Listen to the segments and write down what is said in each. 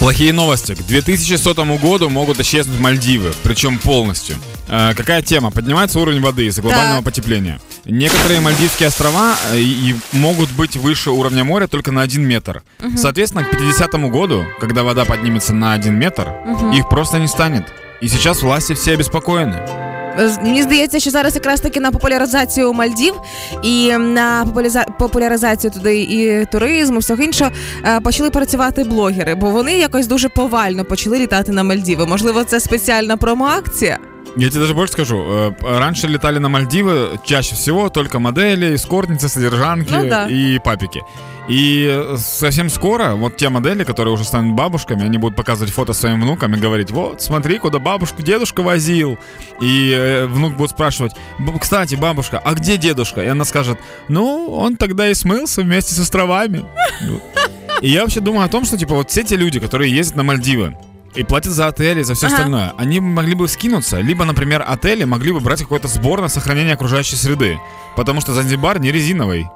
Плохие новости. К 2100 году могут исчезнуть Мальдивы, причем полностью. Э, какая тема? Поднимается уровень воды из-за глобального Так. потепления. Некоторые Мальдивские острова э, и могут быть выше уровня моря только на 1 метр. Соответственно, к 50 году, когда вода поднимется на 1 метр, их просто не станет. И сейчас власти все обеспокоены. Мені здається, що зараз якраз таки на популяризацію Мальдів і на популяриза- популяризацію туди і туризму, всього іншого е, почали працювати блогери, бо вони якось дуже повально почали літати на Мальдіви. Можливо, це спеціальна промоакція. Я тебе даже больше скажу. э, Раньше летали на Мальдивы чаще всего только модели, эскортницы, содержанки Ну да. и папики. И совсем скоро вот те модели, которые уже станут бабушками, они будут показывать фото своим внукам и говорить, вот, смотри, куда бабушку дедушка возил. И э, внук будет спрашивать, «Б- кстати, бабушка, а где дедушка? И она скажет, ну, он тогда и смылся вместе с островами. И я вообще думаю о том, что, типа, вот все те люди, которые ездят на Мальдивы, и платят за отели, за все Ага. остальное. Они могли бы скинуться, либо, например, отели могли бы брать какой-то сбор на сохранение окружающей среды. Потому что Занзибар не резиновый.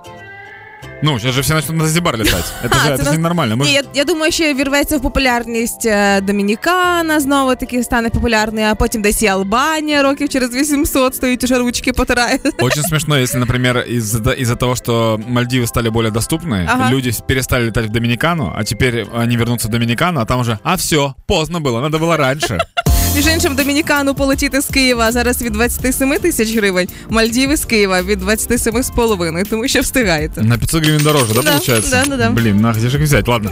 Ну, сейчас же все начнут на Занзибар летать. Это же, А, это це же нас- ненормально. Мы Ні, ж- я, я думаю, що вірветься в популярність е, Домінікана знову таки стане популярною, а потім десь і Албанія років через 800 стоїть уже ручки потирає. Очень смешно, если, например, из-за из того, что Мальдивы стали более доступны, Ага. люди перестали летать в Доминикану, а теперь они вернутся в Доминикану, а там уже, а все, поздно было, надо было раньше. Між іншим, Домінікану полетіти з Києва зараз від 27 тисяч гривень, Мальдіви з Києва від 27 з половиною, тому що встигаєте. На 500 гривень дороже, да, Да, получается? да, да, да. Блін, на где ж їх взяти, Ладно.